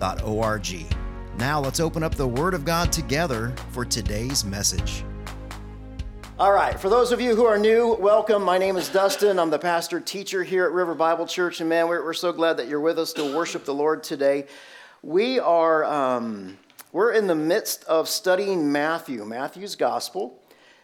riverbible.org. Now let's open up the Word of God together for today's message. All right, for those of you who are new, welcome. My name is Dustin. I'm the pastor teacher here at River Bible Church, and man, we're, we're so glad that you're with us to worship the Lord today. We are um, we're in the midst of studying Matthew, Matthew's Gospel.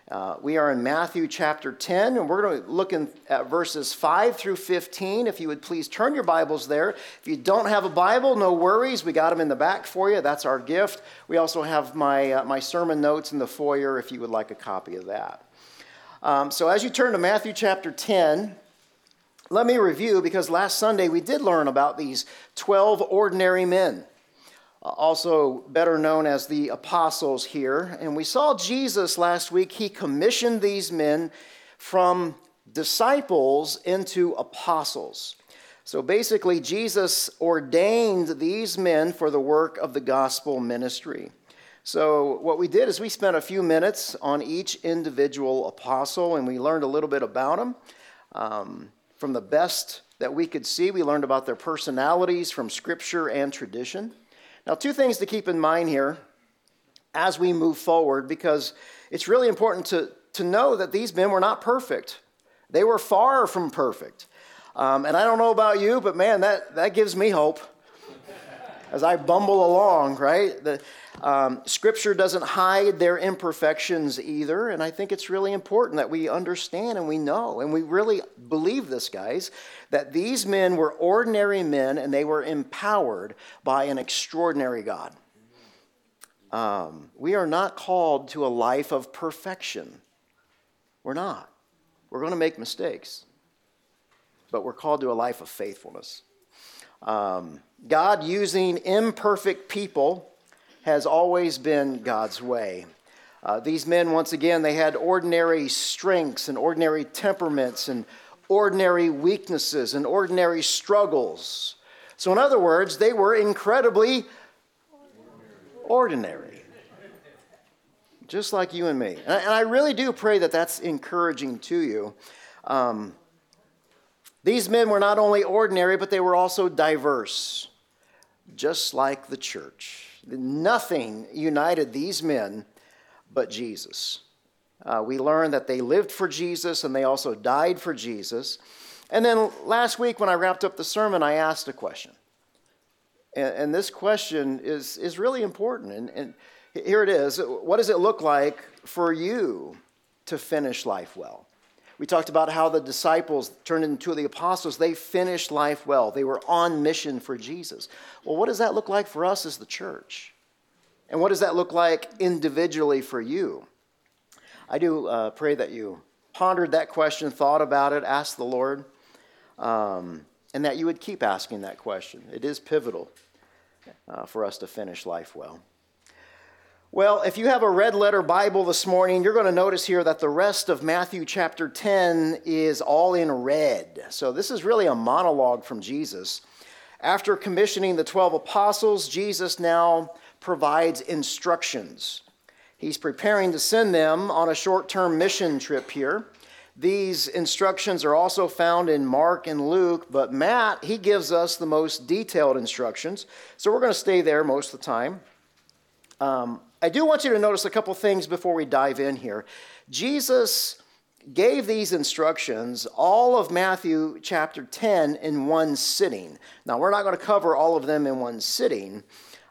Uh, we are in Matthew chapter 10, and we're going to look in, at verses 5 through 15. If you would please turn your Bibles there. If you don't have a Bible, no worries. We got them in the back for you. That's our gift. We also have my, uh, my sermon notes in the foyer if you would like a copy of that. Um, so as you turn to Matthew chapter 10, let me review because last Sunday we did learn about these 12 ordinary men also better known as the apostles here. And we saw Jesus last week, he commissioned these men from disciples into apostles. So basically, Jesus ordained these men for the work of the gospel ministry. So, what we did is we spent a few minutes on each individual apostle and we learned a little bit about them. Um, from the best that we could see, we learned about their personalities from scripture and tradition. Now, two things to keep in mind here as we move forward, because it's really important to, to know that these men were not perfect. They were far from perfect. Um, and I don't know about you, but man, that, that gives me hope as I bumble along, right? The, um, scripture doesn't hide their imperfections either, and I think it's really important that we understand and we know, and we really believe this, guys, that these men were ordinary men and they were empowered by an extraordinary God. Um, we are not called to a life of perfection. We're not. We're going to make mistakes, but we're called to a life of faithfulness. Um, God using imperfect people has always been God's way. Uh, these men, once again, they had ordinary strengths and ordinary temperaments and ordinary weaknesses and ordinary struggles. So, in other words, they were incredibly ordinary, just like you and me. And I really do pray that that's encouraging to you. Um, these men were not only ordinary, but they were also diverse, just like the church. Nothing united these men but Jesus. Uh, we learned that they lived for Jesus and they also died for Jesus. And then last week, when I wrapped up the sermon, I asked a question. And, and this question is, is really important. And, and here it is What does it look like for you to finish life well? We talked about how the disciples turned into the apostles. They finished life well. They were on mission for Jesus. Well, what does that look like for us as the church? And what does that look like individually for you? I do uh, pray that you pondered that question, thought about it, asked the Lord, um, and that you would keep asking that question. It is pivotal uh, for us to finish life well. Well, if you have a red letter Bible this morning, you're going to notice here that the rest of Matthew chapter 10 is all in red. So this is really a monologue from Jesus. After commissioning the 12 apostles, Jesus now provides instructions. He's preparing to send them on a short term mission trip here. These instructions are also found in Mark and Luke, but Matt, he gives us the most detailed instructions. So we're going to stay there most of the time. Um, I do want you to notice a couple things before we dive in here. Jesus gave these instructions, all of Matthew chapter 10, in one sitting. Now, we're not going to cover all of them in one sitting,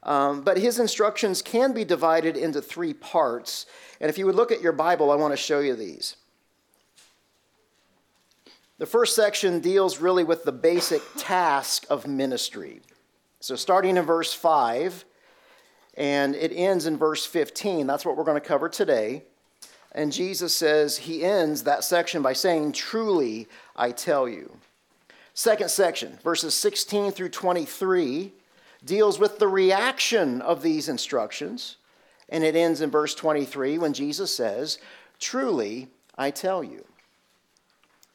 um, but his instructions can be divided into three parts. And if you would look at your Bible, I want to show you these. The first section deals really with the basic task of ministry. So, starting in verse 5, and it ends in verse 15. That's what we're going to cover today. And Jesus says, he ends that section by saying, Truly, I tell you. Second section, verses 16 through 23, deals with the reaction of these instructions. And it ends in verse 23 when Jesus says, Truly, I tell you.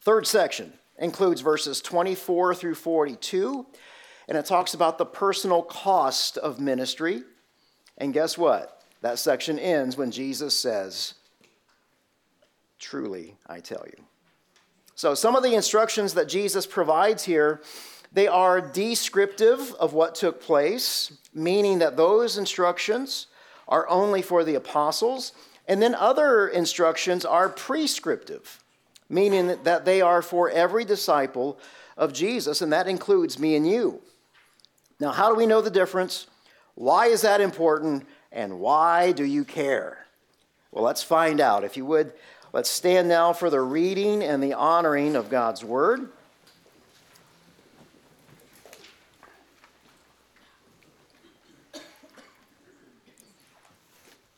Third section includes verses 24 through 42, and it talks about the personal cost of ministry. And guess what? That section ends when Jesus says, Truly, I tell you. So, some of the instructions that Jesus provides here, they are descriptive of what took place, meaning that those instructions are only for the apostles, and then other instructions are prescriptive, meaning that they are for every disciple of Jesus, and that includes me and you. Now, how do we know the difference? Why is that important? And why do you care? Well, let's find out. If you would, let's stand now for the reading and the honoring of God's Word.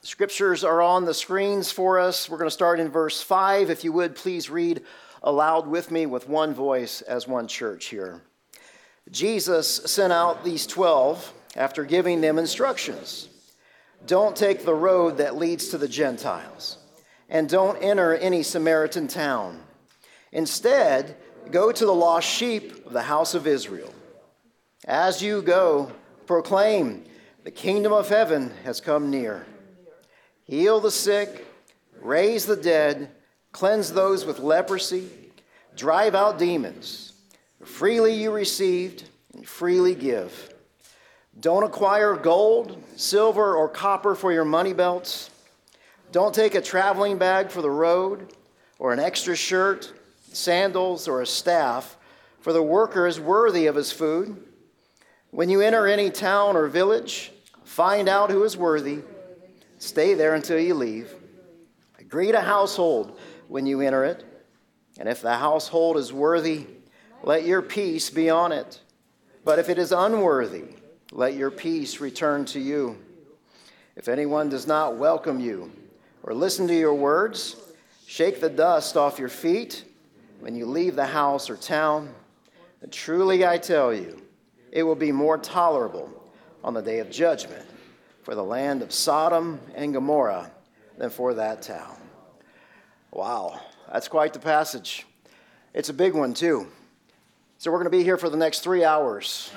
Scriptures are on the screens for us. We're going to start in verse 5. If you would, please read aloud with me with one voice as one church here. Jesus sent out these 12 after giving them instructions Don't take the road that leads to the Gentiles, and don't enter any Samaritan town. Instead, go to the lost sheep of the house of Israel. As you go, proclaim, The kingdom of heaven has come near. Heal the sick, raise the dead, cleanse those with leprosy, drive out demons. Freely you received, and freely give. Don't acquire gold, silver, or copper for your money belts. Don't take a traveling bag for the road, or an extra shirt, sandals, or a staff, for the worker is worthy of his food. When you enter any town or village, find out who is worthy. Stay there until you leave. Greet a household when you enter it. And if the household is worthy, let your peace be on it. But if it is unworthy, let your peace return to you. If anyone does not welcome you or listen to your words, shake the dust off your feet when you leave the house or town. And truly I tell you, it will be more tolerable on the day of judgment for the land of Sodom and Gomorrah than for that town. Wow, that's quite the passage. It's a big one, too. So we're going to be here for the next three hours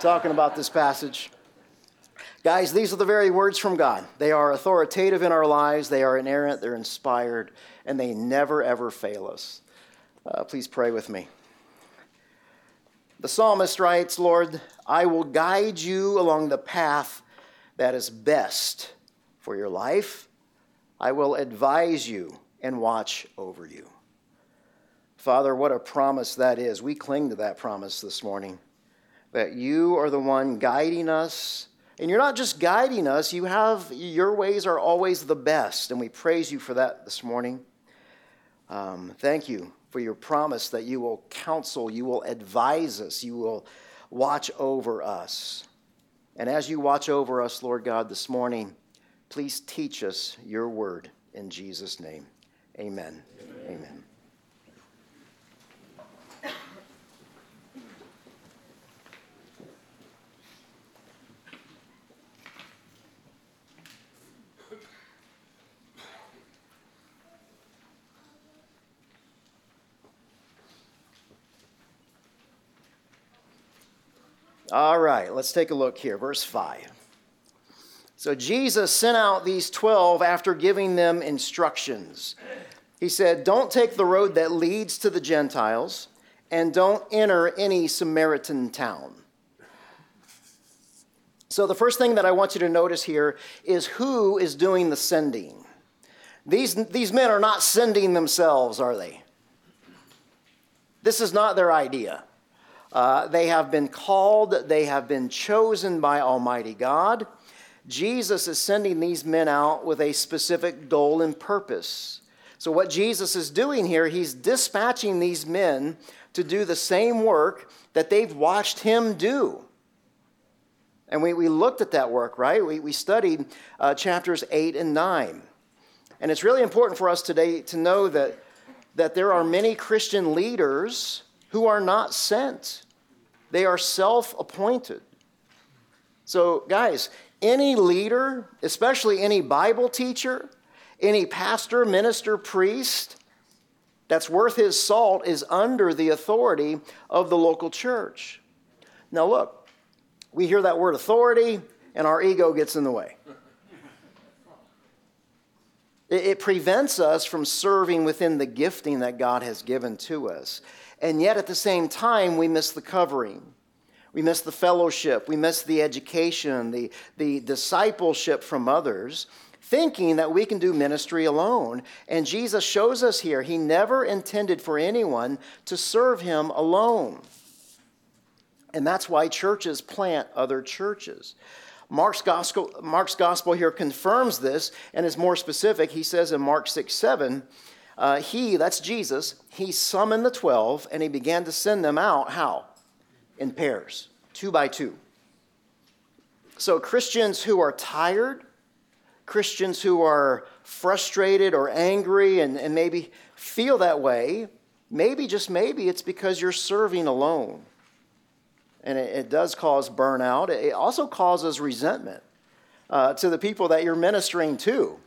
talking about this passage. Guys, these are the very words from God. They are authoritative in our lives, they are inerrant, they're inspired, and they never, ever fail us. Uh, please pray with me. The psalmist writes, Lord, I will guide you along the path that is best for your life. I will advise you and watch over you. Father, what a promise that is. We cling to that promise this morning that you are the one guiding us. And you're not just guiding us, you have your ways are always the best. And we praise you for that this morning. Um, thank you for your promise that you will counsel, you will advise us, you will watch over us. And as you watch over us, Lord God, this morning, please teach us your word in Jesus' name. Amen. Amen. Amen. All right, let's take a look here. Verse 5. So Jesus sent out these 12 after giving them instructions. He said, Don't take the road that leads to the Gentiles, and don't enter any Samaritan town. So, the first thing that I want you to notice here is who is doing the sending. These, these men are not sending themselves, are they? This is not their idea. Uh, they have been called, they have been chosen by Almighty God. Jesus is sending these men out with a specific goal and purpose. So, what Jesus is doing here, he's dispatching these men to do the same work that they've watched him do. And we, we looked at that work, right? We, we studied uh, chapters 8 and 9. And it's really important for us today to know that, that there are many Christian leaders who are not sent, they are self appointed. So, guys, any leader, especially any Bible teacher, any pastor, minister, priest that's worth his salt is under the authority of the local church. Now, look, we hear that word authority, and our ego gets in the way. It, prevents us from serving within the gifting that God has given to us. And yet, at the same time, we miss the covering. We miss the fellowship. We miss the education, the, the discipleship from others, thinking that we can do ministry alone. And Jesus shows us here, he never intended for anyone to serve him alone. And that's why churches plant other churches. Mark's gospel, Mark's gospel here confirms this and is more specific. He says in Mark 6 7, uh, he, that's Jesus, he summoned the 12 and he began to send them out. How? In pairs, two by two. So, Christians who are tired, Christians who are frustrated or angry and, and maybe feel that way, maybe, just maybe, it's because you're serving alone and it, it does cause burnout. It also causes resentment uh, to the people that you're ministering to.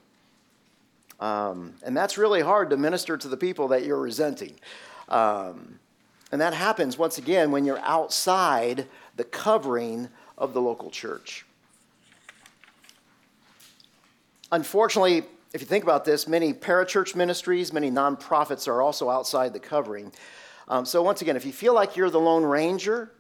Um, and that's really hard to minister to the people that you're resenting. Um, and that happens, once again, when you're outside the covering of the local church. Unfortunately, if you think about this, many parachurch ministries, many nonprofits are also outside the covering. Um, so, once again, if you feel like you're the Lone Ranger,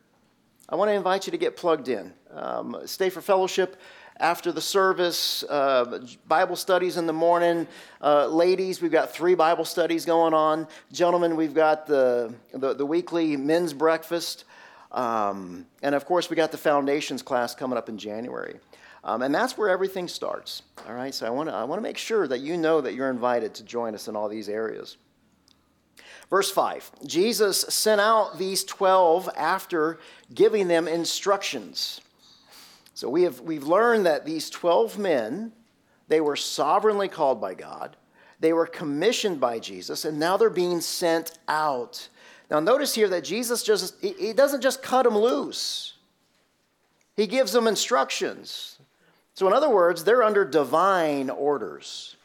I want to invite you to get plugged in. Um, stay for fellowship after the service, uh, Bible studies in the morning. Uh, ladies, we've got three Bible studies going on. Gentlemen, we've got the, the, the weekly men's breakfast. Um, and of course, we got the foundations class coming up in January. Um, and that's where everything starts. All right, so I want to I want to make sure that you know that you're invited to join us in all these areas. Verse 5 Jesus sent out these 12 after giving them instructions. So we have, we've learned that these 12 men, they were sovereignly called by God, they were commissioned by Jesus, and now they're being sent out. Now, notice here that Jesus just, he doesn't just cut them loose, he gives them instructions. So, in other words, they're under divine orders.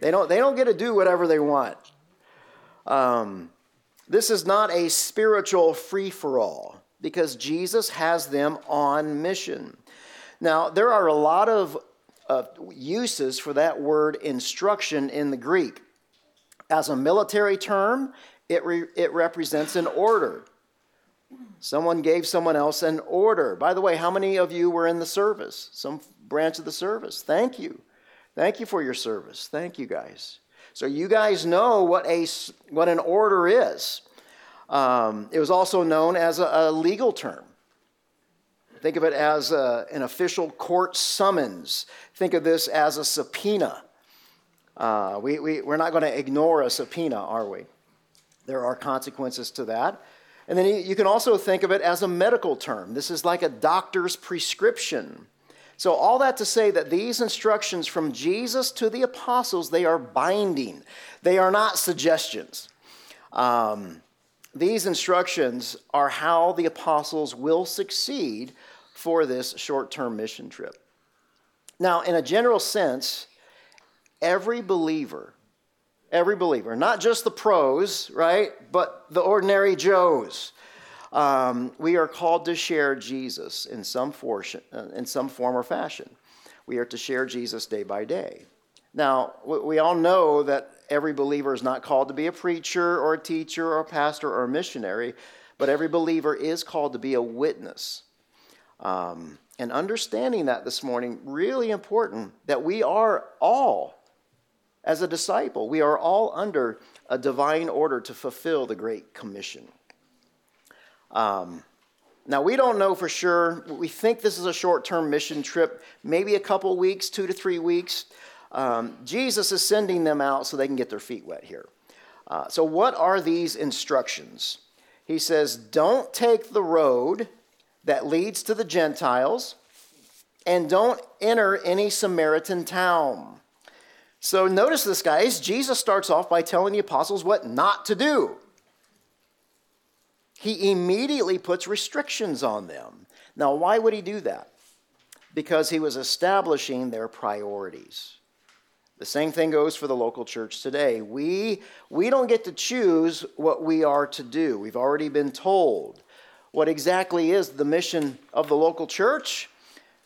They don't, they don't get to do whatever they want. Um, this is not a spiritual free for all because Jesus has them on mission. Now, there are a lot of uh, uses for that word instruction in the Greek. As a military term, it, re- it represents an order. Someone gave someone else an order. By the way, how many of you were in the service? Some branch of the service. Thank you. Thank you for your service. Thank you, guys. So you guys know what, a, what an order is. Um, it was also known as a, a legal term. Think of it as a, an official court summons. Think of this as a subpoena. Uh, we, we, we're not going to ignore a subpoena, are we? There are consequences to that. And then you can also think of it as a medical term. This is like a doctor's prescription. So, all that to say that these instructions from Jesus to the apostles, they are binding. They are not suggestions. Um, these instructions are how the apostles will succeed for this short term mission trip. Now, in a general sense, every believer, every believer, not just the pros, right, but the ordinary Joes, um, we are called to share Jesus in some, uh, in some form or fashion. We are to share Jesus day by day. Now, we all know that every believer is not called to be a preacher or a teacher or a pastor or a missionary, but every believer is called to be a witness. Um, and understanding that this morning, really important that we are all, as a disciple, we are all under a divine order to fulfill the Great Commission. Um, now, we don't know for sure. We think this is a short term mission trip, maybe a couple weeks, two to three weeks. Um, Jesus is sending them out so they can get their feet wet here. Uh, so, what are these instructions? He says, Don't take the road that leads to the Gentiles, and don't enter any Samaritan town. So, notice this, guys. Jesus starts off by telling the apostles what not to do he immediately puts restrictions on them. Now, why would he do that? because he was establishing their priorities. The same thing goes for the local church today. We, we don't get to choose what we are to do. We've already been told. What exactly is the mission of the local church?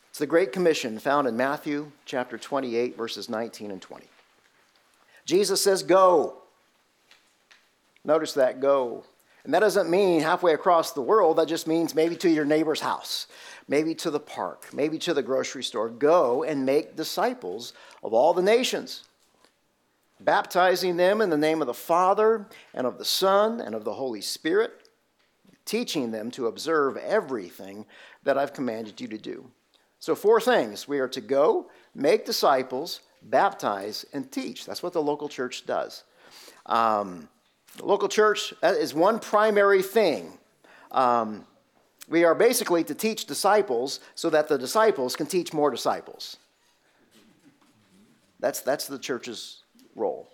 It's the Great Commission found in Matthew chapter 28, verses 19 and 20. Jesus says, Go. Notice that, go. And that doesn't mean halfway across the world, that just means maybe to your neighbor's house, maybe to the park, maybe to the grocery store. Go and make disciples of all the nations, baptizing them in the name of the Father and of the Son and of the Holy Spirit, teaching them to observe everything that I've commanded you to do. So, four things we are to go, make disciples, baptize, and teach. That's what the local church does. Um, the local church that is one primary thing. Um, we are basically to teach disciples so that the disciples can teach more disciples. That's, that's the church's role.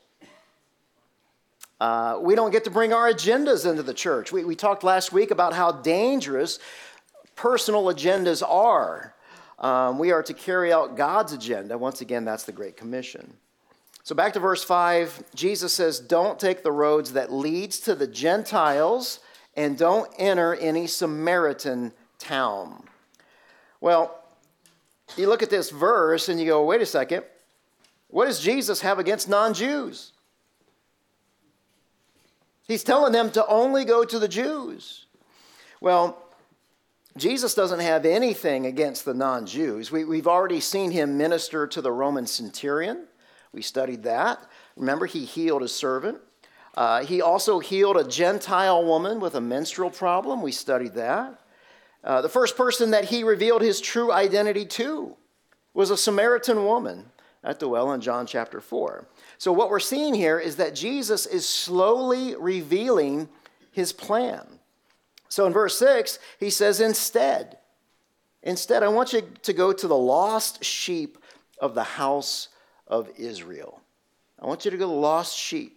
Uh, we don't get to bring our agendas into the church. We, we talked last week about how dangerous personal agendas are. Um, we are to carry out God's agenda. Once again, that's the Great Commission. So back to verse 5, Jesus says, Don't take the roads that leads to the Gentiles and don't enter any Samaritan town. Well, you look at this verse and you go, wait a second. What does Jesus have against non Jews? He's telling them to only go to the Jews. Well, Jesus doesn't have anything against the non Jews. We, have already seen him minister to the Roman centurion. We studied that. Remember, he healed a servant. Uh, he also healed a Gentile woman with a menstrual problem. We studied that. Uh, the first person that he revealed his true identity to was a Samaritan woman at the well in John chapter 4. So, what we're seeing here is that Jesus is slowly revealing his plan. So, in verse 6, he says, Instead, instead, I want you to go to the lost sheep of the house of Israel. I want you to go to the lost sheep.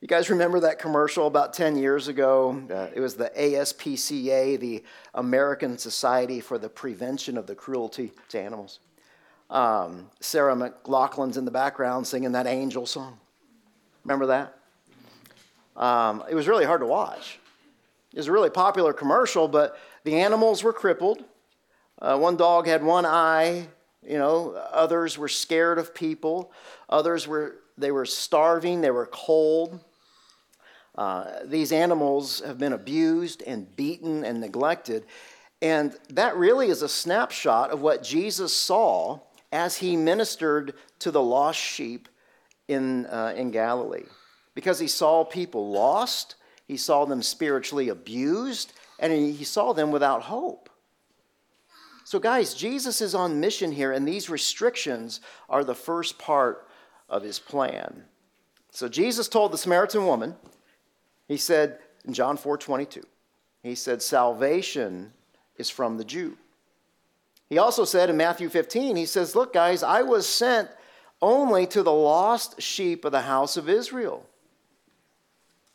You guys remember that commercial about 10 years ago? Uh, it was the ASPCA, the American Society for the Prevention of the Cruelty to Animals. Um, Sarah McLachlan's in the background singing that angel song. Remember that? Um, it was really hard to watch. It was a really popular commercial, but the animals were crippled. Uh, one dog had one eye, you know, others were scared of people. Others were, they were starving, they were cold. Uh, these animals have been abused and beaten and neglected. And that really is a snapshot of what Jesus saw as he ministered to the lost sheep in, uh, in Galilee. Because he saw people lost, he saw them spiritually abused, and he saw them without hope. So, guys, Jesus is on mission here, and these restrictions are the first part of his plan. So, Jesus told the Samaritan woman, he said in John 4 22, he said, Salvation is from the Jew. He also said in Matthew 15, he says, Look, guys, I was sent only to the lost sheep of the house of Israel.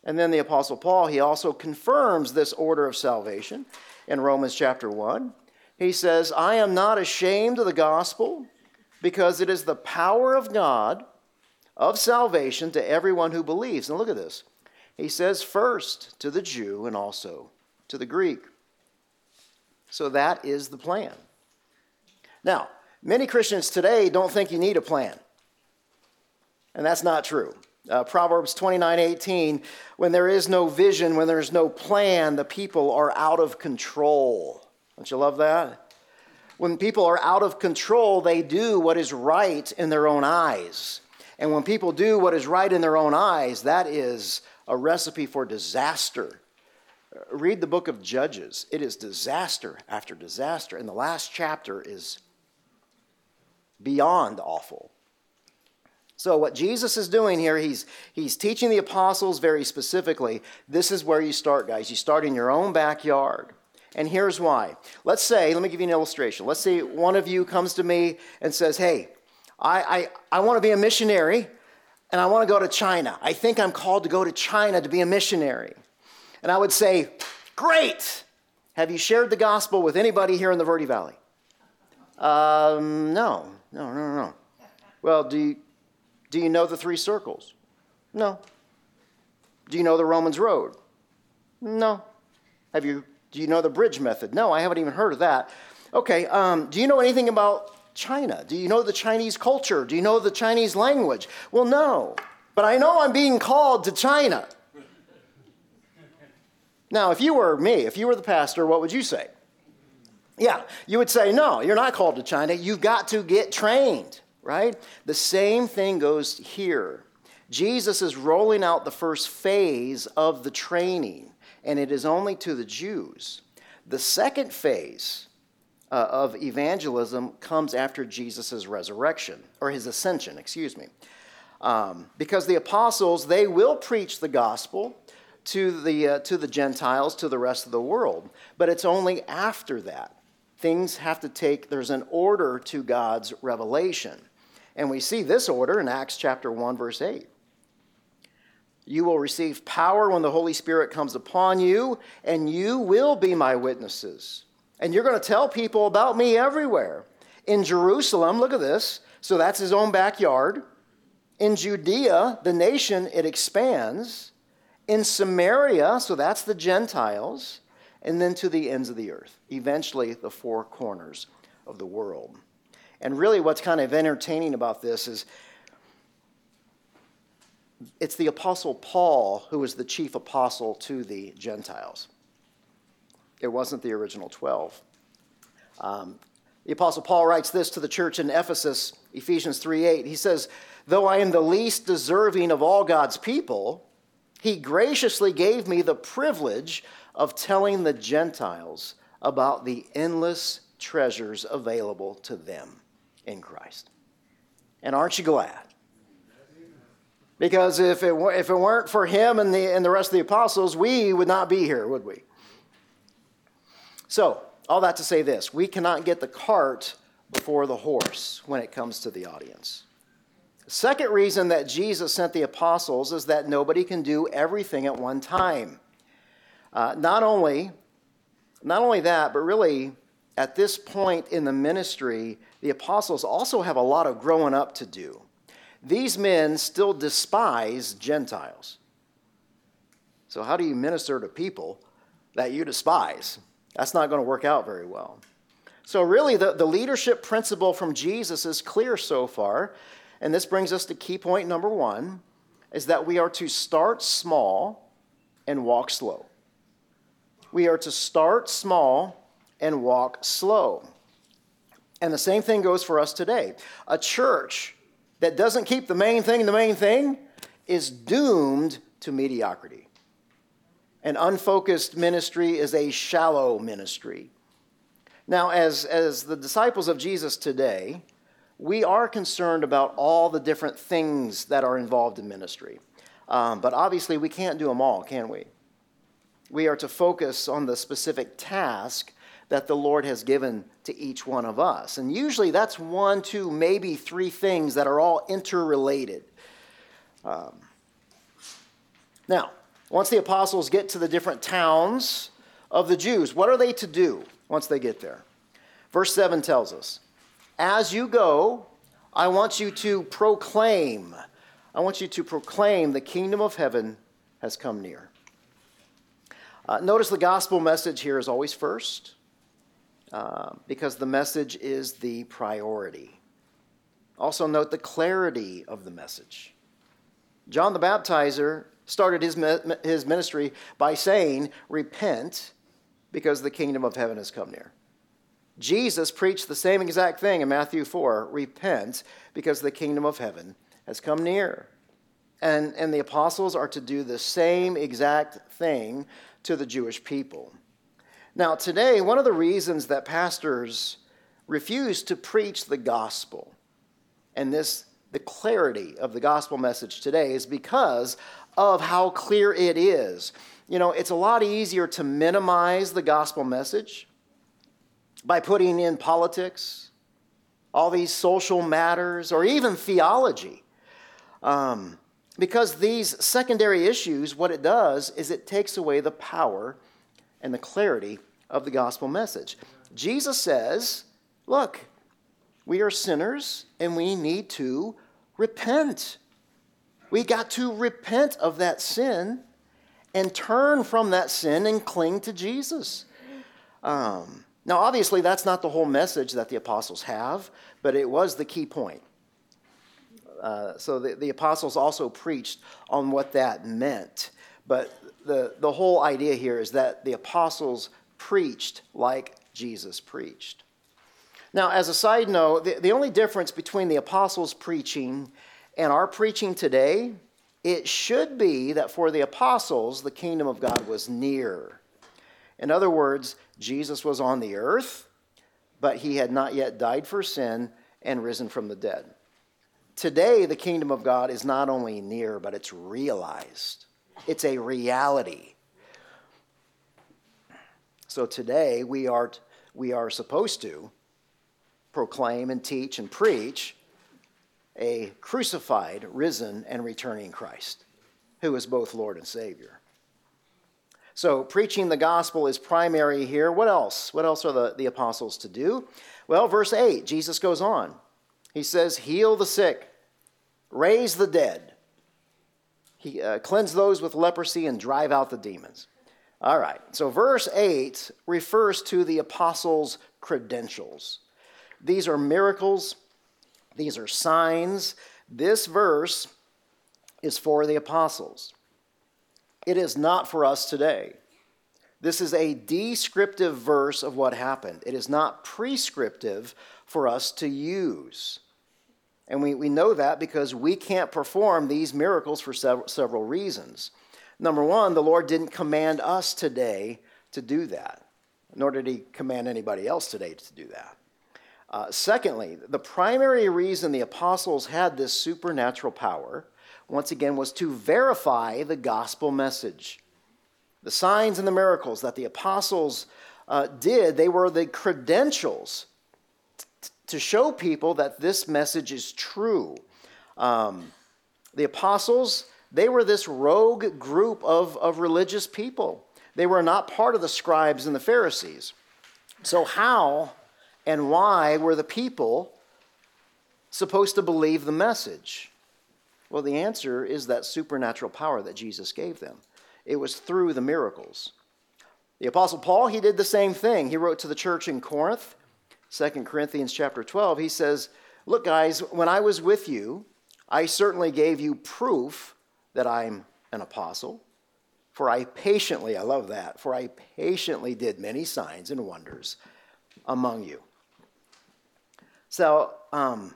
And then the Apostle Paul, he also confirms this order of salvation in Romans chapter 1. He says, I am not ashamed of the gospel because it is the power of God of salvation to everyone who believes. And look at this. He says, first to the Jew and also to the Greek. So that is the plan. Now, many Christians today don't think you need a plan. And that's not true. Uh, Proverbs 29 18, when there is no vision, when there's no plan, the people are out of control. Don't you love that? When people are out of control, they do what is right in their own eyes. And when people do what is right in their own eyes, that is a recipe for disaster. Read the book of Judges. It is disaster after disaster. And the last chapter is beyond awful. So, what Jesus is doing here, he's, he's teaching the apostles very specifically. This is where you start, guys. You start in your own backyard. And here's why. Let's say, let me give you an illustration. Let's say one of you comes to me and says, Hey, I, I, I want to be a missionary and I want to go to China. I think I'm called to go to China to be a missionary. And I would say, Great! Have you shared the gospel with anybody here in the Verde Valley? Um, no, no, no, no. Well, do you, do you know the three circles? No. Do you know the Romans road? No. Have you, do you know the bridge method? No, I haven't even heard of that. Okay, um, do you know anything about China? Do you know the Chinese culture? Do you know the Chinese language? Well, no. But I know I'm being called to China. Now, if you were me, if you were the pastor, what would you say? Yeah, you would say, no, you're not called to China. You've got to get trained, right? The same thing goes here. Jesus is rolling out the first phase of the training, and it is only to the Jews. The second phase uh, of evangelism comes after Jesus' resurrection, or his ascension, excuse me. Um, because the apostles, they will preach the gospel to the, uh, to the Gentiles, to the rest of the world. But it's only after that. Things have to take, there's an order to God's revelation. And we see this order in Acts chapter 1, verse 8. You will receive power when the Holy Spirit comes upon you, and you will be my witnesses. And you're going to tell people about me everywhere. In Jerusalem, look at this. So that's his own backyard. In Judea, the nation, it expands. In Samaria, so that's the Gentiles. And then to the ends of the earth, eventually the four corners of the world. And really, what's kind of entertaining about this is it's the Apostle Paul who was the chief apostle to the Gentiles. It wasn't the original 12. Um, the Apostle Paul writes this to the church in Ephesus, Ephesians 3 8. He says, Though I am the least deserving of all God's people, he graciously gave me the privilege of telling the Gentiles about the endless treasures available to them in Christ. And aren't you glad? Because if it, if it weren't for him and the, and the rest of the apostles, we would not be here, would we? So, all that to say this we cannot get the cart before the horse when it comes to the audience. Second reason that Jesus sent the apostles is that nobody can do everything at one time. Uh, not only, not only that, but really at this point in the ministry, the apostles also have a lot of growing up to do. These men still despise Gentiles. So, how do you minister to people that you despise? That's not going to work out very well. So, really, the, the leadership principle from Jesus is clear so far. And this brings us to key point number one is that we are to start small and walk slow. We are to start small and walk slow. And the same thing goes for us today. A church that doesn't keep the main thing the main thing is doomed to mediocrity. An unfocused ministry is a shallow ministry. Now, as, as the disciples of Jesus today, we are concerned about all the different things that are involved in ministry. Um, but obviously, we can't do them all, can we? We are to focus on the specific task that the Lord has given to each one of us. And usually that's one, two, maybe three things that are all interrelated. Um, now, once the apostles get to the different towns of the Jews, what are they to do once they get there? Verse 7 tells us As you go, I want you to proclaim, I want you to proclaim the kingdom of heaven has come near. Uh, notice the gospel message here is always first. Uh, because the message is the priority. Also, note the clarity of the message. John the Baptizer started his, his ministry by saying, Repent, because the kingdom of heaven has come near. Jesus preached the same exact thing in Matthew 4 Repent, because the kingdom of heaven has come near. And, and the apostles are to do the same exact thing to the Jewish people. Now, today, one of the reasons that pastors refuse to preach the gospel and this the clarity of the gospel message today is because of how clear it is. You know, it's a lot easier to minimize the gospel message by putting in politics, all these social matters, or even theology. Um, because these secondary issues, what it does is it takes away the power and the clarity of the gospel message. Jesus says, Look, We are sinners and we need to repent. We got to repent of that sin and turn from that sin and cling to Jesus. Um, now, obviously, that's not the whole message that the apostles have, but it was the key point. Uh, so the, the apostles also preached on what that meant. But the, the whole idea here is that the apostles preached like Jesus preached. Now, as a side note, the, the only difference between the apostles' preaching and our preaching today, it should be that for the apostles, the kingdom of God was near. In other words, Jesus was on the earth, but he had not yet died for sin and risen from the dead. Today, the kingdom of God is not only near, but it's realized. It's a reality. So today, we are, we are supposed to proclaim and teach and preach a crucified, risen, and returning Christ, who is both Lord and Savior. So, preaching the gospel is primary here. What else? What else are the, the apostles to do? Well, verse 8, Jesus goes on. He says, Heal the sick, raise the dead, he, uh, cleanse those with leprosy, and drive out the demons. All right, so verse 8 refers to the apostles' credentials. These are miracles, these are signs. This verse is for the apostles. It is not for us today. This is a descriptive verse of what happened. It is not prescriptive for us to use. And we, we know that because we can't perform these miracles for several, several reasons. Number one, the Lord didn't command us today to do that, nor did He command anybody else today to do that. Uh, secondly, the primary reason the apostles had this supernatural power, once again, was to verify the gospel message. The signs and the miracles that the apostles uh, did, they were the credentials t- to show people that this message is true. Um, the apostles, they were this rogue group of, of religious people. They were not part of the scribes and the Pharisees. So, how and why were the people supposed to believe the message? Well, the answer is that supernatural power that Jesus gave them. It was through the miracles. The apostle Paul, he did the same thing. He wrote to the church in Corinth, 2 Corinthians chapter 12. He says, "Look guys, when I was with you, I certainly gave you proof that I'm an apostle, for I patiently, I love that, for I patiently did many signs and wonders among you." So, um,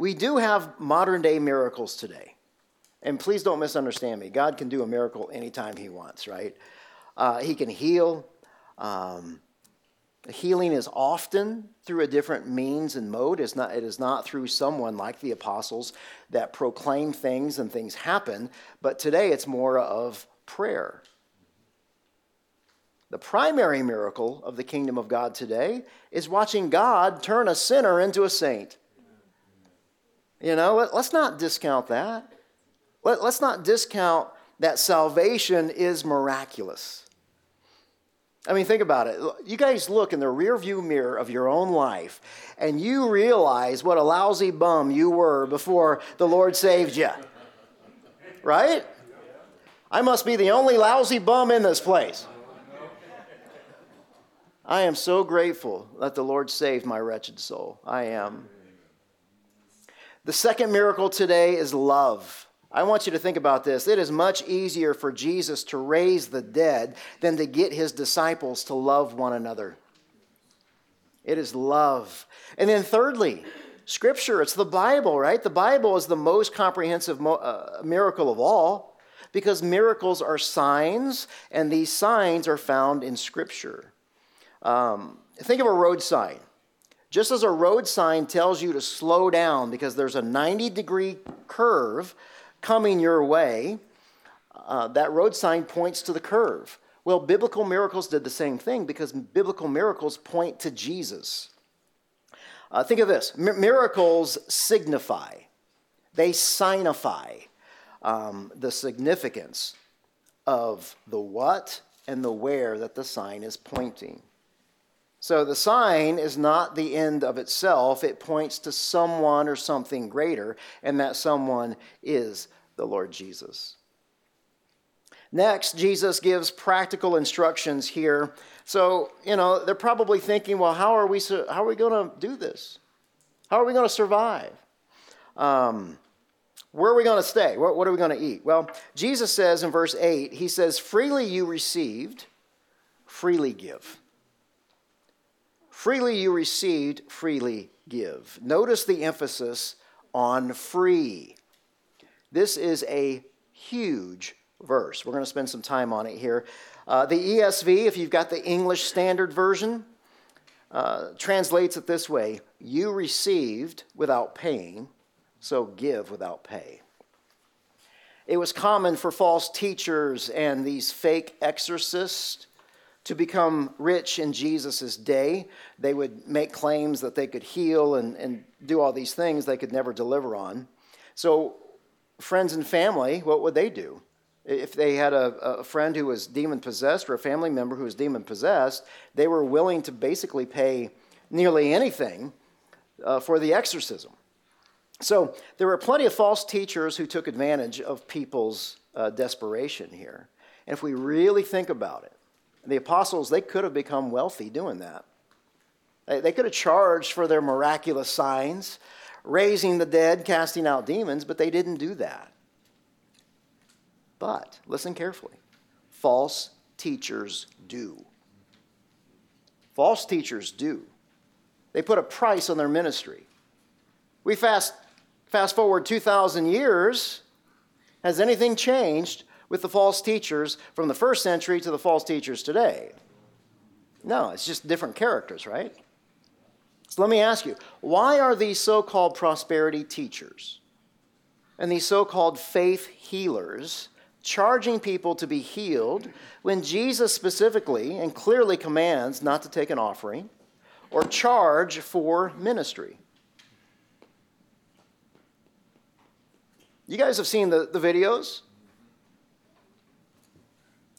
we do have modern day miracles today. And please don't misunderstand me. God can do a miracle anytime He wants, right? Uh, he can heal. Um, healing is often through a different means and mode. It's not, it is not through someone like the apostles that proclaim things and things happen, but today it's more of prayer. The primary miracle of the kingdom of God today is watching God turn a sinner into a saint. You know, let, us not discount that. Let, let's not discount that salvation is miraculous. I mean, think about it. You guys look in the rearview mirror of your own life and you realize what a lousy bum you were before the Lord saved you. Right? I must be the only lousy bum in this place. I am so grateful that the Lord saved my wretched soul. I am. The second miracle today is love. I want you to think about this. It is much easier for Jesus to raise the dead than to get his disciples to love one another. It is love. And then, thirdly, Scripture. It's the Bible, right? The Bible is the most comprehensive mo- uh, miracle of all because miracles are signs, and these signs are found in Scripture. Um, think of a road sign. Just as a road sign tells you to slow down because there's a 90 degree curve coming your way, uh, that road sign points to the curve. Well, biblical miracles did the same thing because biblical miracles point to Jesus. Uh, think of this miracles signify, they signify um, the significance of the what and the where that the sign is pointing. So the sign is not the end of itself, it points to someone or something greater, and that someone is the Lord Jesus. Next, Jesus gives practical instructions here. So, you know, they're probably thinking, well, how are we, how are we going to do this? How are we going to survive? Um, where are we going to stay? What, what are we going to eat? Well, Jesus says in verse 8, He says, Freely you received, freely give. Freely you received, freely give. Notice the emphasis on free. This is a huge verse. We're going to spend some time on it here. Uh, the ESV, if you've got the English Standard Version, uh, translates it this way You received without paying, so give without pay. It was common for false teachers and these fake exorcists to become rich in Jesus' day. They would make claims that they could heal and, and do all these things they could never deliver on. So, friends and family, what would they do? If they had a, a friend who was demon possessed or a family member who was demon possessed, they were willing to basically pay nearly anything uh, for the exorcism. So there were plenty of false teachers who took advantage of people's uh, desperation here. And if we really think about it, the apostles, they could have become wealthy doing that. They, could have charged for their miraculous signs, raising the dead, casting out demons, but they didn't do that. But listen carefully false teachers do. False teachers do. They put a price on their ministry. We fast, fast forward 2,000 years. Has anything changed with the false teachers from the first century to the false teachers today? No, it's just different characters, right? So let me ask you why are these so called prosperity teachers and these so called faith healers charging people to be healed when Jesus specifically and clearly commands not to take an offering or charge for ministry. You guys have seen the, the videos?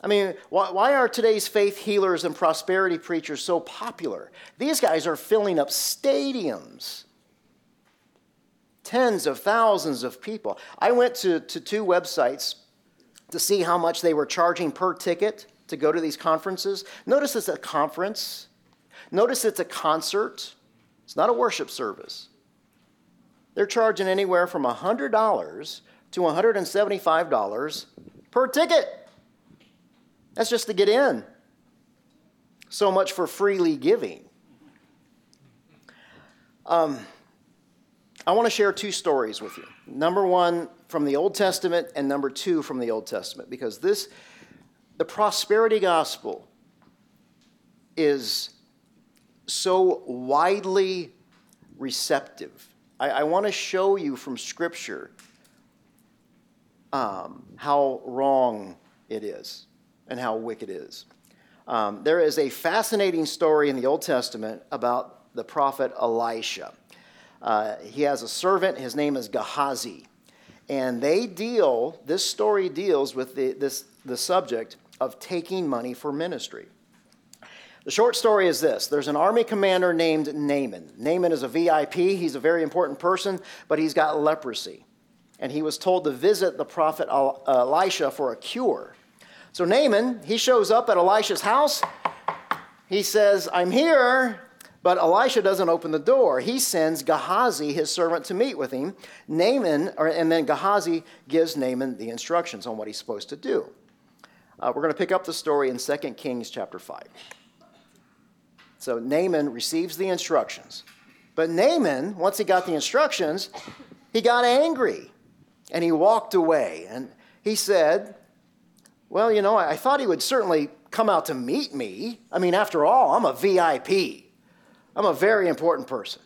I mean, why, why are today's faith healers and prosperity preachers so popular? These guys are filling up stadiums tens of thousands of people. I went to, to two websites to see how much they were charging per ticket to go to these conferences. Notice it's a conference. Notice it's a concert. It's not a worship service. They're charging anywhere from $100 to $175 per ticket. That's just to get in. So much for freely giving. Um, I want to share two stories with you. Number one, from the Old Testament, and number two, from the Old Testament, because this, the prosperity gospel, is so widely receptive. I, I want to show you from Scripture um, how wrong it is and how wicked it is. Um, there is a fascinating story in the Old Testament about the prophet Elisha. Uh, he has a servant, his name is Gehazi. And they deal, this story deals with the, this, the subject of taking money for ministry. The short story is this there's an army commander named Naaman. Naaman is a VIP, he's a very important person, but he's got leprosy. And he was told to visit the prophet Elisha for a cure. So Naaman, he shows up at Elisha's house. He says, I'm here. But Elisha doesn't open the door. He sends Gehazi, his servant, to meet with him. Naaman, or, and then Gehazi gives Naaman the instructions on what he's supposed to do. Uh, we're going to pick up the story in 2 Kings chapter 5. So Naaman receives the instructions. But Naaman, once he got the instructions, he got angry and he walked away. And he said, Well, you know, I thought he would certainly come out to meet me. I mean, after all, I'm a VIP. I'm a very important person.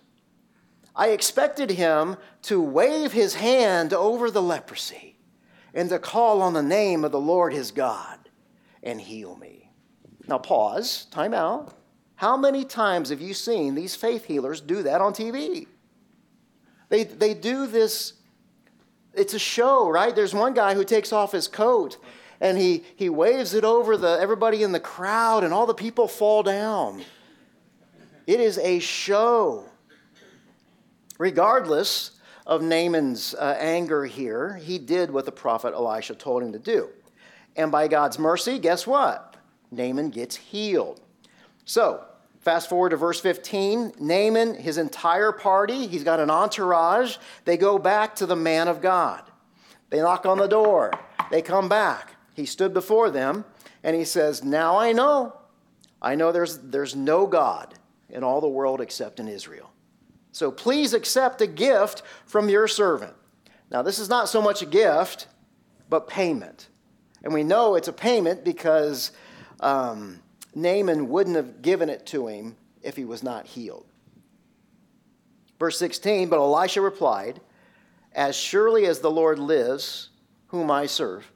I expected him to wave his hand over the leprosy and to call on the name of the Lord his God and heal me. Now, pause, time out. How many times have you seen these faith healers do that on TV? They, they do this, it's a show, right? There's one guy who takes off his coat and he, he waves it over the, everybody in the crowd, and all the people fall down. It is a show. Regardless of Naaman's uh, anger here, he did what the prophet Elisha told him to do. And by God's mercy, guess what? Naaman gets healed. So, fast forward to verse 15. Naaman, his entire party, he's got an entourage. They go back to the man of God. They knock on the door. They come back. He stood before them and he says, Now I know. I know there's, there's no God in all the world except in Israel. So please accept a gift from your servant. Now, this is not so much a gift, but payment. And we know it's a payment because um, Naaman wouldn't have given it to him if he was not healed. Verse 16 But Elisha replied, As surely as the Lord lives, whom I serve,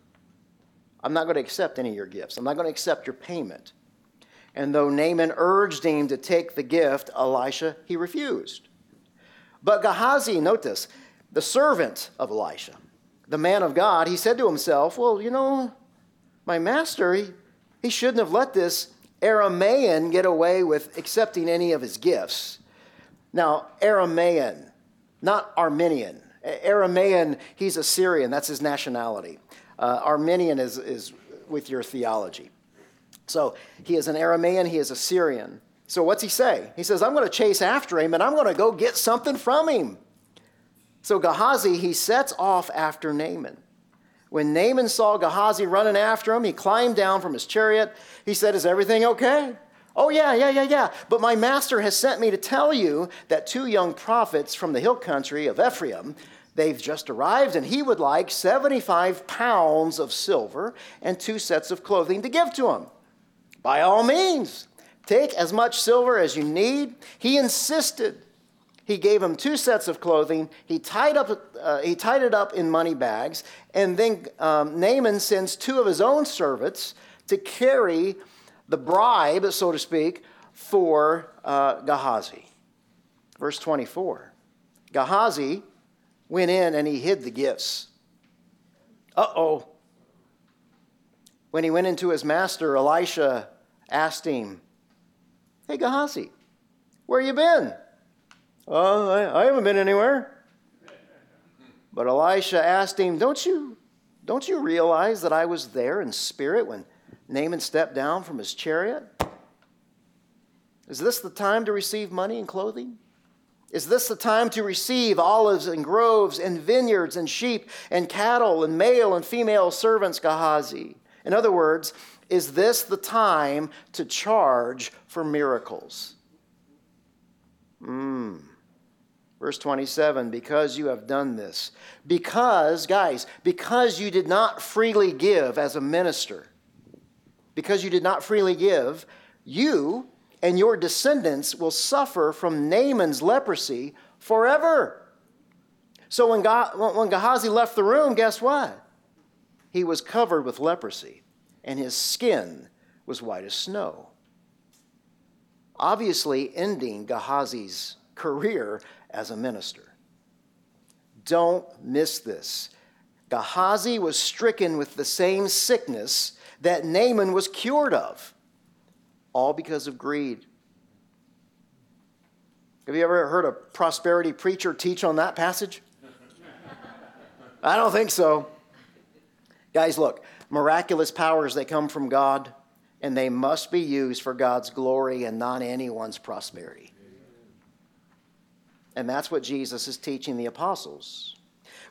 I'm not going to accept any of your gifts. I'm not going to accept your payment. And though Naaman urged him to take the gift, Elisha, he refused. But Gehazi, note this, the servant of Elisha, the man of God, he said to himself, Well, you know, my master, he, he shouldn't have let this Aramaean get away with accepting any of his gifts. Now, Aramaean, not Armenian. Aramaean, he's a Syrian, that's his nationality. Uh, Arminian is, is with your theology. So he is an Aramaean, he is a Syrian. So what's he say? He says, I'm going to chase after him and I'm going to go get something from him. So Gehazi, he sets off after Naaman. When Naaman saw Gehazi running after him, he climbed down from his chariot. He said, Is everything okay? Oh, yeah, yeah, yeah, yeah. But my master has sent me to tell you that two young prophets from the hill country of Ephraim They've just arrived, and he would like 75 pounds of silver and two sets of clothing to give to him. By all means, take as much silver as you need. He insisted. He gave him two sets of clothing. He tied, up, uh, he tied it up in money bags. And then um, Naaman sends two of his own servants to carry the bribe, so to speak, for uh, Gehazi. Verse 24 Gehazi went in and he hid the gifts. Uh oh. When he went into his master, Elisha asked him, Hey, Gehazi, where you been? Oh, I, I haven't been anywhere. But Elisha asked him, Don't you, don't you realize that I was there in spirit when Naaman stepped down from his chariot? Is this the time to receive money and clothing? Is this the time to receive olives and groves and vineyards and sheep and cattle and male and female servants, Gehazi? In other words, is this the time to charge for miracles? Mm. Verse 27 because you have done this. Because, guys, because you did not freely give as a minister, because you did not freely give, you and your descendants will suffer from Naaman's leprosy forever. So when, God, when Gehazi left the room, guess what? He was covered with leprosy, and his skin was white as snow. Obviously, ending Gehazi's career as a minister. Don't miss this. Gehazi was stricken with the same sickness that Naaman was cured of all because of greed. Have you ever heard a prosperity preacher teach on that passage? I don't think so. Guys, look, miraculous powers, they come from God, and they must be used for God's glory and not anyone's prosperity. And that's what Jesus is teaching the apostles.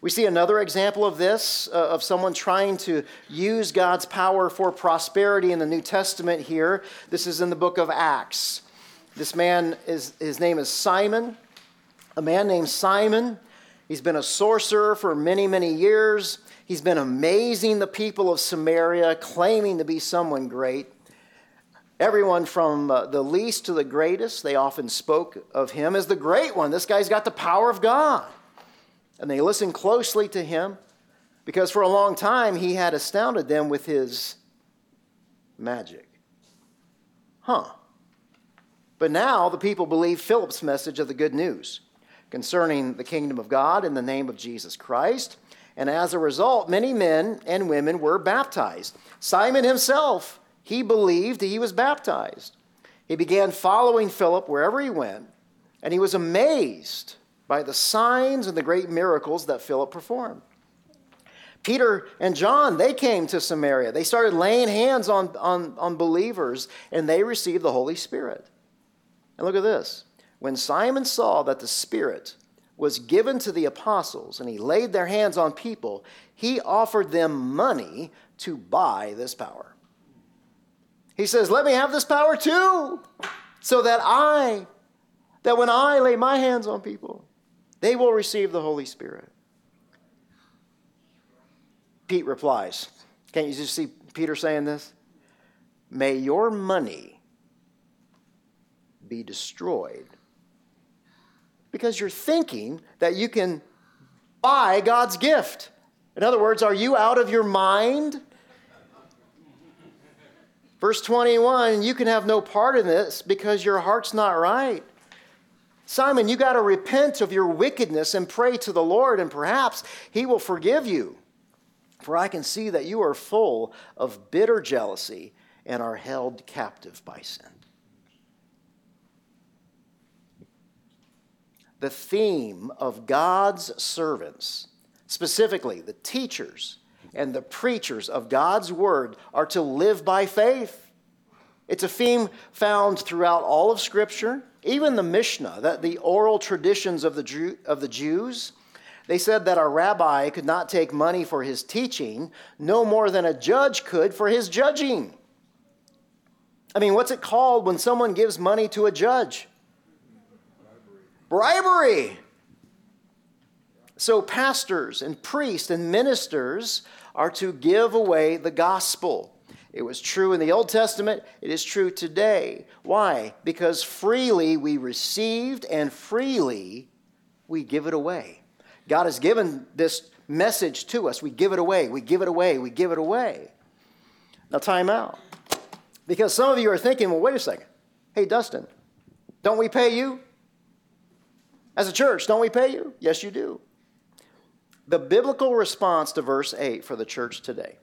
We see another example of this, uh, of someone trying to use God's power for prosperity in the New Testament here. This is in the book of Acts. This man, is, his name is Simon, a man named Simon. He's been a sorcerer for many, many years. He's been amazing the people of Samaria, claiming to be someone great. Everyone from uh, the least to the greatest, they often spoke of him as the great one. This guy's got the power of God and they listened closely to him because for a long time he had astounded them with his magic. Huh. But now the people believe Philip's message of the good news concerning the kingdom of God in the name of Jesus Christ. And as a result, many men and women were baptized. Simon himself, he believed he was baptized. He began following Philip wherever he went, and he was amazed by the signs and the great miracles that Philip performed. Peter and John, they came to Samaria. They started laying hands on, on, on believers, and they received the Holy Spirit. And look at this. When Simon saw that the Spirit was given to the apostles and he laid their hands on people, he offered them money to buy this power. He says, Let me have this power too, so that I, that when I lay my hands on people, they will receive the Holy Spirit. Pete replies, Can't you just see Peter saying this? May your money be destroyed because you're thinking that you can buy God's gift. In other words, are you out of your mind? Verse 21 you can have no part in this because your heart's not right. Simon, you got to repent of your wickedness and pray to the Lord, and perhaps He will forgive you. For I can see that you are full of bitter jealousy and are held captive by sin. The theme of God's servants, specifically the teachers and the preachers of God's word, are to live by faith. It's a theme found throughout all of Scripture, even the Mishnah, that the oral traditions of the, Jew, of the Jews they said that a rabbi could not take money for his teaching no more than a judge could for his judging. I mean, what's it called when someone gives money to a judge? Bribery. Bribery. So, pastors and priests and ministers are to give away the gospel. It was true in the Old Testament, it is true today. Why? Because freely we received and freely we give it away. God has given this message to us. We give it away, we give it away, we give it away. Now, time out. Because some of you are thinking, well, wait a second. Hey, Dustin, don't we pay you? As a church, don't we pay you? Yes, you do. The biblical response to verse 8 for the church today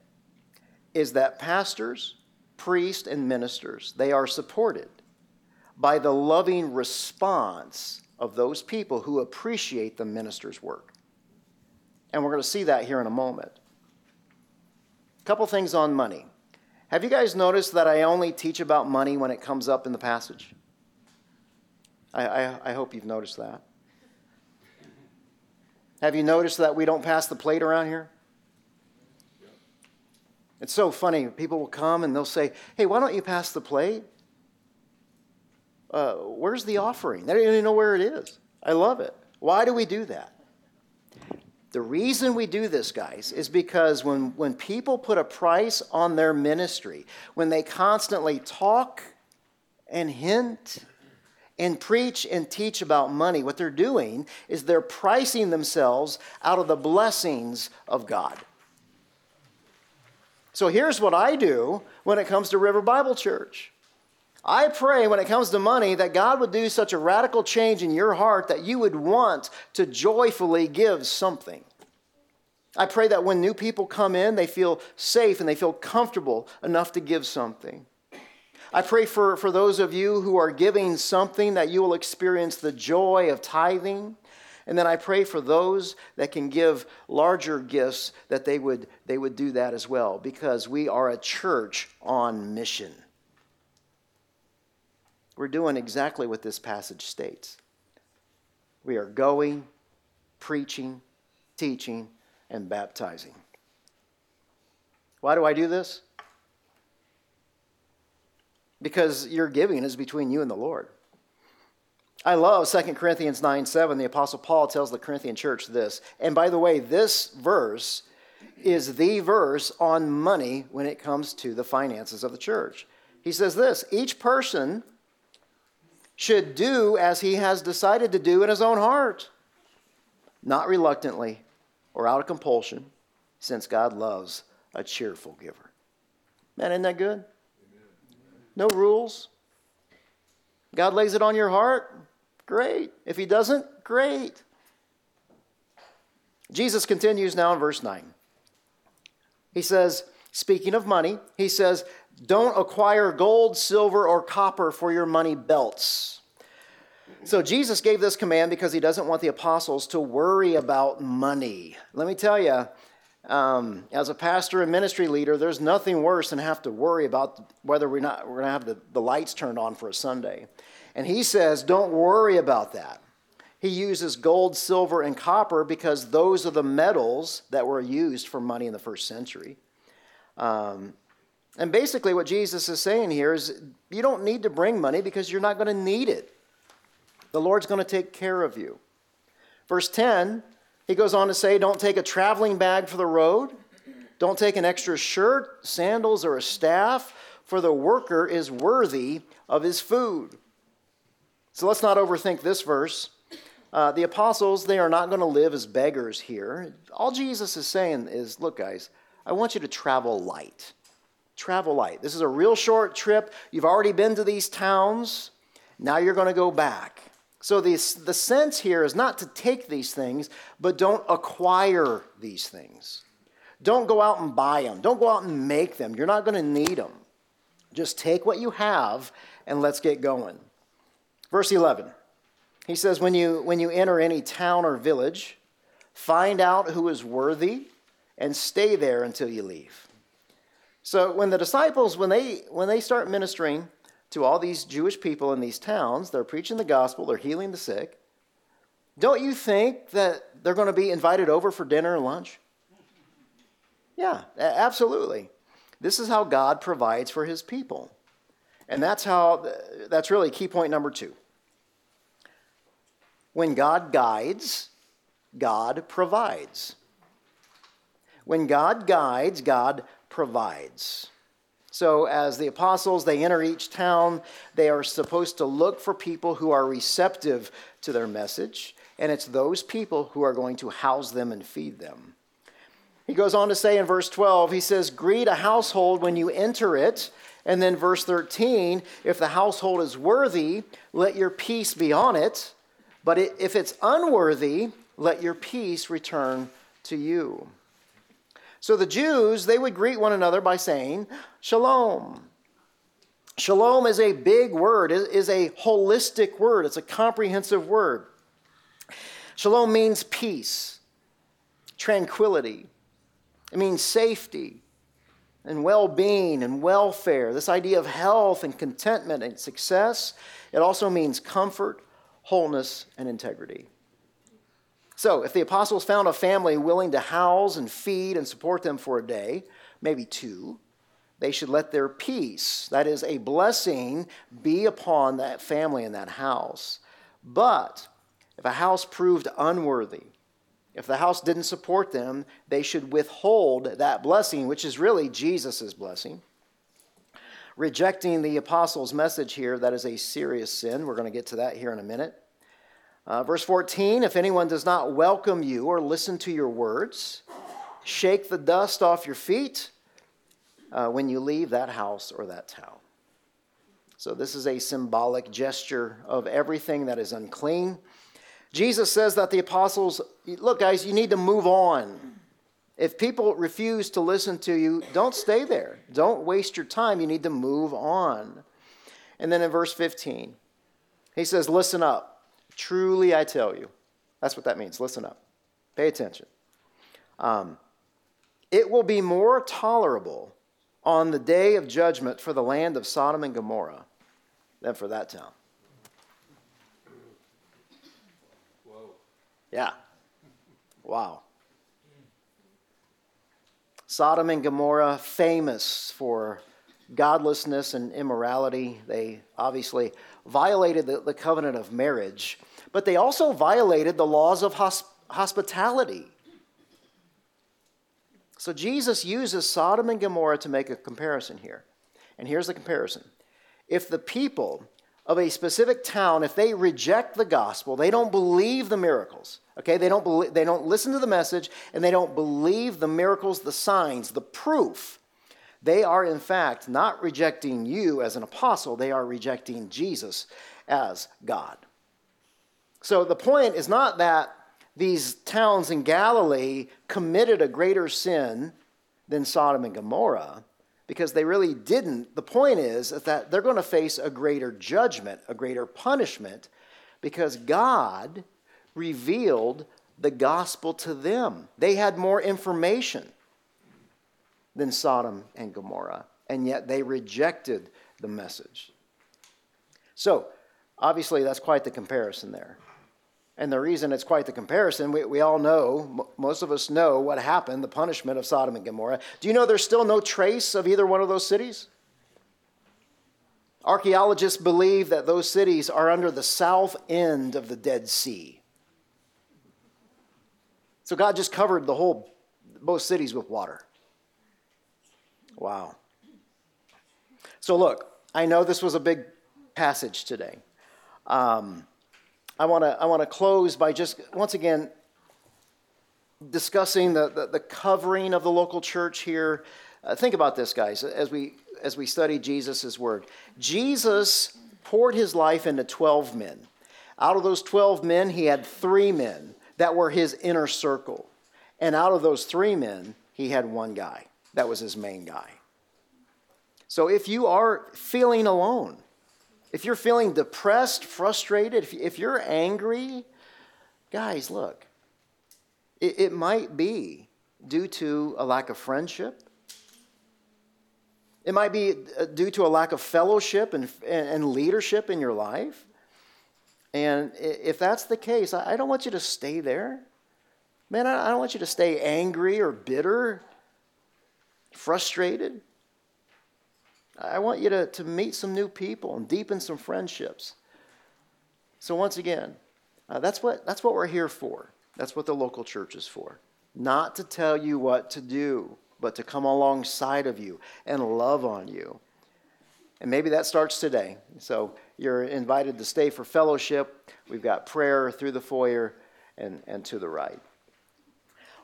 is that pastors, priests, and ministers, they are supported by the loving response of those people who appreciate the minister's work. And we're going to see that here in a moment. A couple things on money. Have you guys noticed that I only teach about money when it comes up in the passage? I, I, I hope you've noticed that. Have you noticed that we don't pass the plate around here? It's so funny. People will come and they'll say, Hey, why don't you pass the plate? Uh, where's the offering? They don't even know where it is. I love it. Why do we do that? The reason we do this, guys, is because when, when people put a price on their ministry, when they constantly talk and hint and preach and teach about money, what they're doing is they're pricing themselves out of the blessings of God. So here's what I do when it comes to River Bible Church. I pray when it comes to money that God would do such a radical change in your heart that you would want to joyfully give something. I pray that when new people come in, they feel safe and they feel comfortable enough to give something. I pray for, for those of you who are giving something that you will experience the joy of tithing. And then I pray for those that can give larger gifts that they would, they would do that as well because we are a church on mission. We're doing exactly what this passage states. We are going, preaching, teaching, and baptizing. Why do I do this? Because your giving is between you and the Lord. I love 2 Corinthians 9 7. The Apostle Paul tells the Corinthian church this. And by the way, this verse is the verse on money when it comes to the finances of the church. He says this each person should do as he has decided to do in his own heart, not reluctantly or out of compulsion, since God loves a cheerful giver. Man, isn't that good? No rules. God lays it on your heart, great. If He doesn't, great. Jesus continues now in verse 9. He says, speaking of money, He says, Don't acquire gold, silver, or copper for your money belts. So Jesus gave this command because he doesn't want the apostles to worry about money. Let me tell you, um, as a pastor and ministry leader, there's nothing worse than have to worry about whether we're, not, we're going to have the, the lights turned on for a Sunday. And he says, don't worry about that. He uses gold, silver, and copper because those are the metals that were used for money in the first century. Um, and basically, what Jesus is saying here is you don't need to bring money because you're not going to need it. The Lord's going to take care of you. Verse 10, he goes on to say, Don't take a traveling bag for the road. Don't take an extra shirt, sandals, or a staff, for the worker is worthy of his food. So let's not overthink this verse. Uh, the apostles, they are not going to live as beggars here. All Jesus is saying is, look, guys, I want you to travel light. Travel light. This is a real short trip. You've already been to these towns. Now you're going to go back. So the, the sense here is not to take these things, but don't acquire these things. Don't go out and buy them. Don't go out and make them. You're not going to need them. Just take what you have and let's get going. Verse 11. He says, when you, when you enter any town or village, find out who is worthy and stay there until you leave. So when the disciples, when they, when they start ministering to all these Jewish people in these towns, they're preaching the gospel, they're healing the sick, don't you think that they're going to be invited over for dinner and lunch? Yeah, absolutely. This is how God provides for his people. And that's how, that's really key point number two. When God guides, God provides. When God guides, God provides. So, as the apostles, they enter each town, they are supposed to look for people who are receptive to their message, and it's those people who are going to house them and feed them. He goes on to say in verse 12, he says, Greet a household when you enter it. And then verse 13, if the household is worthy, let your peace be on it. But if it's unworthy, let your peace return to you. So the Jews, they would greet one another by saying, Shalom. Shalom is a big word, it is a holistic word, it's a comprehensive word. Shalom means peace, tranquility, it means safety and well being and welfare. This idea of health and contentment and success. It also means comfort, wholeness, and integrity. So, if the apostles found a family willing to house and feed and support them for a day, maybe two, they should let their peace, that is, a blessing, be upon that family in that house. But if a house proved unworthy, if the house didn't support them, they should withhold that blessing, which is really Jesus' blessing. Rejecting the apostles' message here, that is a serious sin. We're going to get to that here in a minute. Uh, verse 14 If anyone does not welcome you or listen to your words, shake the dust off your feet uh, when you leave that house or that town. So, this is a symbolic gesture of everything that is unclean. Jesus says that the apostles, look, guys, you need to move on. If people refuse to listen to you, don't stay there. Don't waste your time. You need to move on. And then in verse 15, he says, Listen up. Truly I tell you. That's what that means. Listen up. Pay attention. Um, it will be more tolerable on the day of judgment for the land of Sodom and Gomorrah than for that town. Whoa. Yeah. Wow. Sodom and Gomorrah, famous for godlessness and immorality. They obviously violated the, the covenant of marriage, but they also violated the laws of hosp- hospitality. So Jesus uses Sodom and Gomorrah to make a comparison here. And here's the comparison. If the people of a specific town, if they reject the gospel, they don't believe the miracles, okay? They don't, believe, they don't listen to the message, and they don't believe the miracles, the signs, the proof, they are in fact not rejecting you as an apostle, they are rejecting Jesus as God. So the point is not that these towns in Galilee committed a greater sin than Sodom and Gomorrah. Because they really didn't. The point is that they're going to face a greater judgment, a greater punishment, because God revealed the gospel to them. They had more information than Sodom and Gomorrah, and yet they rejected the message. So, obviously, that's quite the comparison there. And the reason it's quite the comparison, we, we all know, most of us know what happened, the punishment of Sodom and Gomorrah. Do you know there's still no trace of either one of those cities? Archaeologists believe that those cities are under the south end of the Dead Sea. So God just covered the whole, both cities with water. Wow. So look, I know this was a big passage today. Um, I want to I want to close by just once again discussing the, the, the covering of the local church here. Uh, think about this, guys, as we as we study Jesus' word. Jesus poured his life into 12 men. Out of those 12 men, he had three men that were his inner circle. And out of those three men, he had one guy. That was his main guy. So if you are feeling alone, if you're feeling depressed, frustrated, if, you're angry, guys, look, it, it might be due to a lack of friendship. It might be uh, due to a lack of fellowship and, and leadership in your life. And if that's the case, I don't want you to stay there. Man, I don't want you to stay angry or bitter, frustrated. I want you to, to meet some new people and deepen some friendships. So, once again, uh, that's, what, that's what we're here for. That's what the local church is for. Not to tell you what to do, but to come alongside of you and love on you. And maybe that starts today. So, you're invited to stay for fellowship. We've got prayer through the foyer and, and to the right.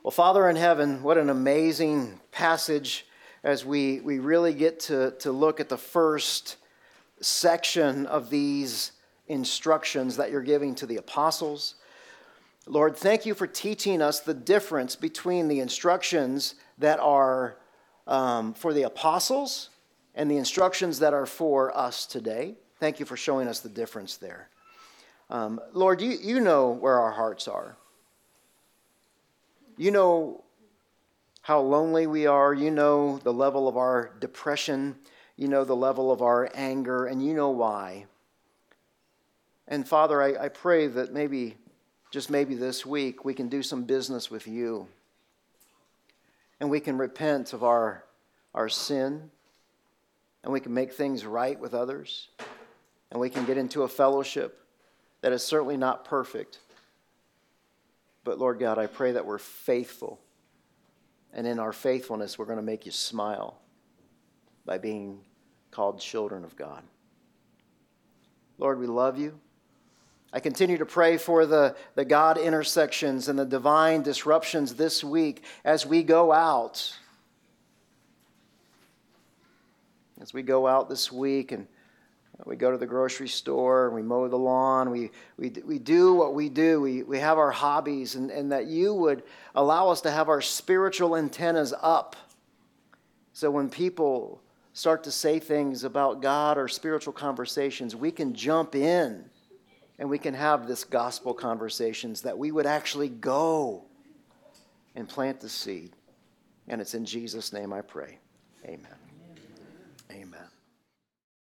Well, Father in heaven, what an amazing passage as we, we really get to, to look at the first section of these instructions that you're giving to the apostles. Lord, thank you for teaching us the difference between the instructions that are um, for the apostles and the instructions that are for us today. Thank you for showing us the difference there. Um, Lord, you, you know where our hearts are. You know how lonely we are. You know the level of our depression. You know the level of our anger, and you know why. And Father, I, I pray that maybe, just maybe this week, we can do some business with you. And we can repent of our, our sin. And we can make things right with others. And we can get into a fellowship that is certainly not perfect. But Lord God, I pray that we're faithful and in our faithfulness, we're going to make you smile by being called children of God. Lord, we love you. I continue to pray for the, the God intersections and the divine disruptions this week as we go out. As we go out this week and we go to the grocery store, we mow the lawn, we, we, we do what we do, we, we have our hobbies, and, and that you would allow us to have our spiritual antennas up. So when people start to say things about God or spiritual conversations, we can jump in and we can have this gospel conversations that we would actually go and plant the seed. And it's in Jesus' name I pray. Amen. Amen.